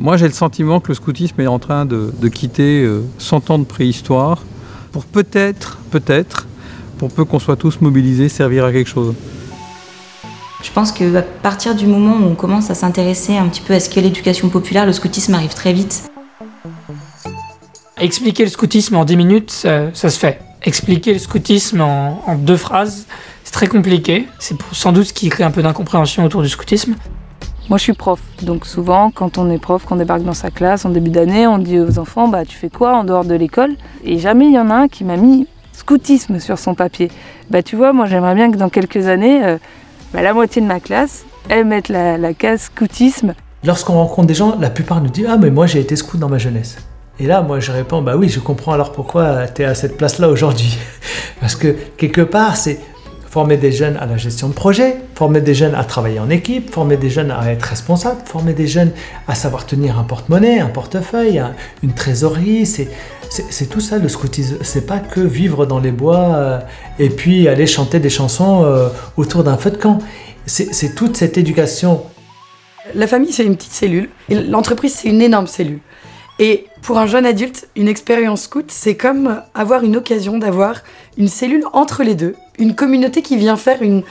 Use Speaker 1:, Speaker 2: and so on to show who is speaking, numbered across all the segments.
Speaker 1: Moi, j'ai le sentiment que le scoutisme est en train de, quitter 100 ans de préhistoire pour peut-être, peut-être, pour peu qu'on soit tous mobilisés, servir à quelque chose.
Speaker 2: Je pense qu'à partir du moment où on commence à s'intéresser un petit peu à ce qu'est l'éducation populaire, le scoutisme arrive très vite.
Speaker 3: Expliquer le scoutisme en 10 minutes, ça, se fait. Expliquer le scoutisme en, en deux phrases, c'est très compliqué. C'est sans doute ce qui crée un peu d'incompréhension autour du scoutisme.
Speaker 4: Moi, je suis prof, donc souvent, quand on est prof, qu'on débarque dans sa classe en début d'année, on dit aux enfants, bah, tu fais quoi en dehors de l'école? Et jamais il y en a un qui m'a mis scoutisme sur son papier. Bah, tu vois, moi, j'aimerais bien que dans quelques années, euh, bah, la moitié de ma classe, elle mette la, case scoutisme.
Speaker 5: Lorsqu'on rencontre des gens, la plupart nous disent, ah, mais moi, j'ai été scout dans ma jeunesse. Et là, moi, je réponds, bah oui, je comprends alors pourquoi tu es à cette place-là aujourd'hui. Parce que quelque part, c'est former des jeunes à la gestion de projet, former des jeunes à travailler en équipe, former des jeunes à être responsables, former des jeunes à savoir tenir un porte-monnaie, un portefeuille, une trésorerie. C'est tout ça le scoutisme. C'est pas que vivre dans les bois euh, et puis aller chanter des chansons euh, autour d'un feu de camp. C'est toute cette éducation.
Speaker 6: La famille, c'est une petite cellule. L'entreprise, c'est une énorme cellule. Et pour un jeune adulte, une expérience scout, c'est comme avoir une occasion d'avoir une cellule entre les deux, une communauté qui vient faire une,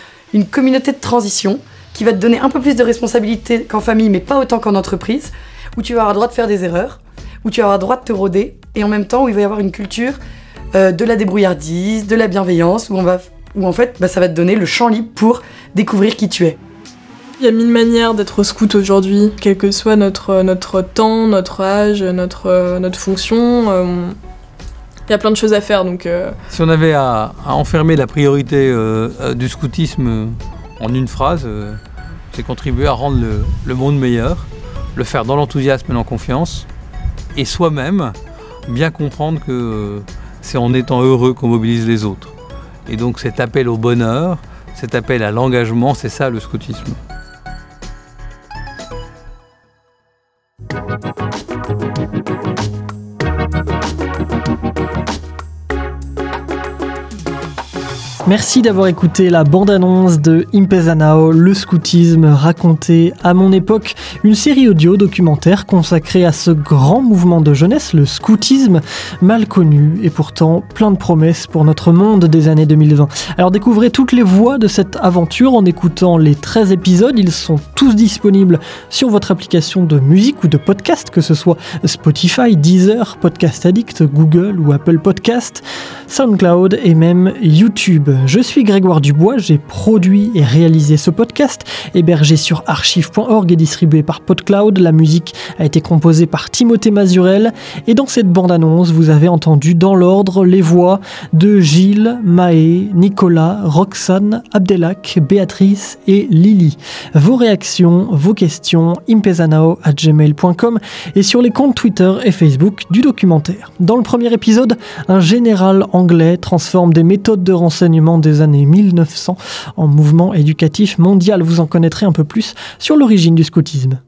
Speaker 6: communauté de transition, qui va te donner un peu plus de responsabilité qu'en famille, mais pas autant qu'en entreprise, où tu vas avoir le droit de faire des erreurs, où tu vas avoir le droit de te rôder, et en même temps où il va y avoir une culture euh, de la débrouillardise, de la bienveillance, où en fait bah, ça va te donner le champ libre pour découvrir qui tu es.
Speaker 7: Il y a mille manières d'être scout aujourd'hui, quel que soit notre, notre temps, notre âge, notre, notre fonction. Euh, il y a plein de choses à faire. Donc, euh.
Speaker 1: Si on avait à, enfermer la priorité euh, du scoutisme en une phrase, c'est contribuer à rendre le, le, monde meilleur, le faire dans l'enthousiasme et dans confiance, et soi-même bien comprendre que c'est en étant heureux qu'on mobilise les autres. Et donc cet appel au bonheur, cet appel à l'engagement, c'est ça le scoutisme.
Speaker 8: Merci d'avoir écouté la bande-annonce de Impezanao, le scoutisme raconté à mon époque, une série audio documentaire consacrée à ce grand mouvement de jeunesse, le scoutisme, mal connu et pourtant plein de promesses pour notre monde des années 2020. Alors découvrez toutes les voix de cette aventure en écoutant les 13 épisodes, ils sont tous disponibles sur votre application de musique ou de podcast, que ce soit Spotify, Deezer, Podcast Addict, Google ou Apple Podcast, SoundCloud et même YouTube. Je suis Grégoire Dubois, j'ai produit et réalisé ce podcast, hébergé sur archive.org et distribué par PodCloud. La musique a été composée par Timothée Mazurel et dans cette bande-annonce, vous avez entendu dans l'ordre les voix de Gilles, Maë, Nicolas, Roxane, Abdelak, Béatrice et Lily. Vos réactions, vos questions, impezanao.gmail.com et sur les comptes Twitter et Facebook du documentaire. Dans le premier épisode, un général anglais transforme des méthodes de renseignement des années 1900 en mouvement éducatif mondial. Vous en connaîtrez un peu plus sur l'origine du scoutisme.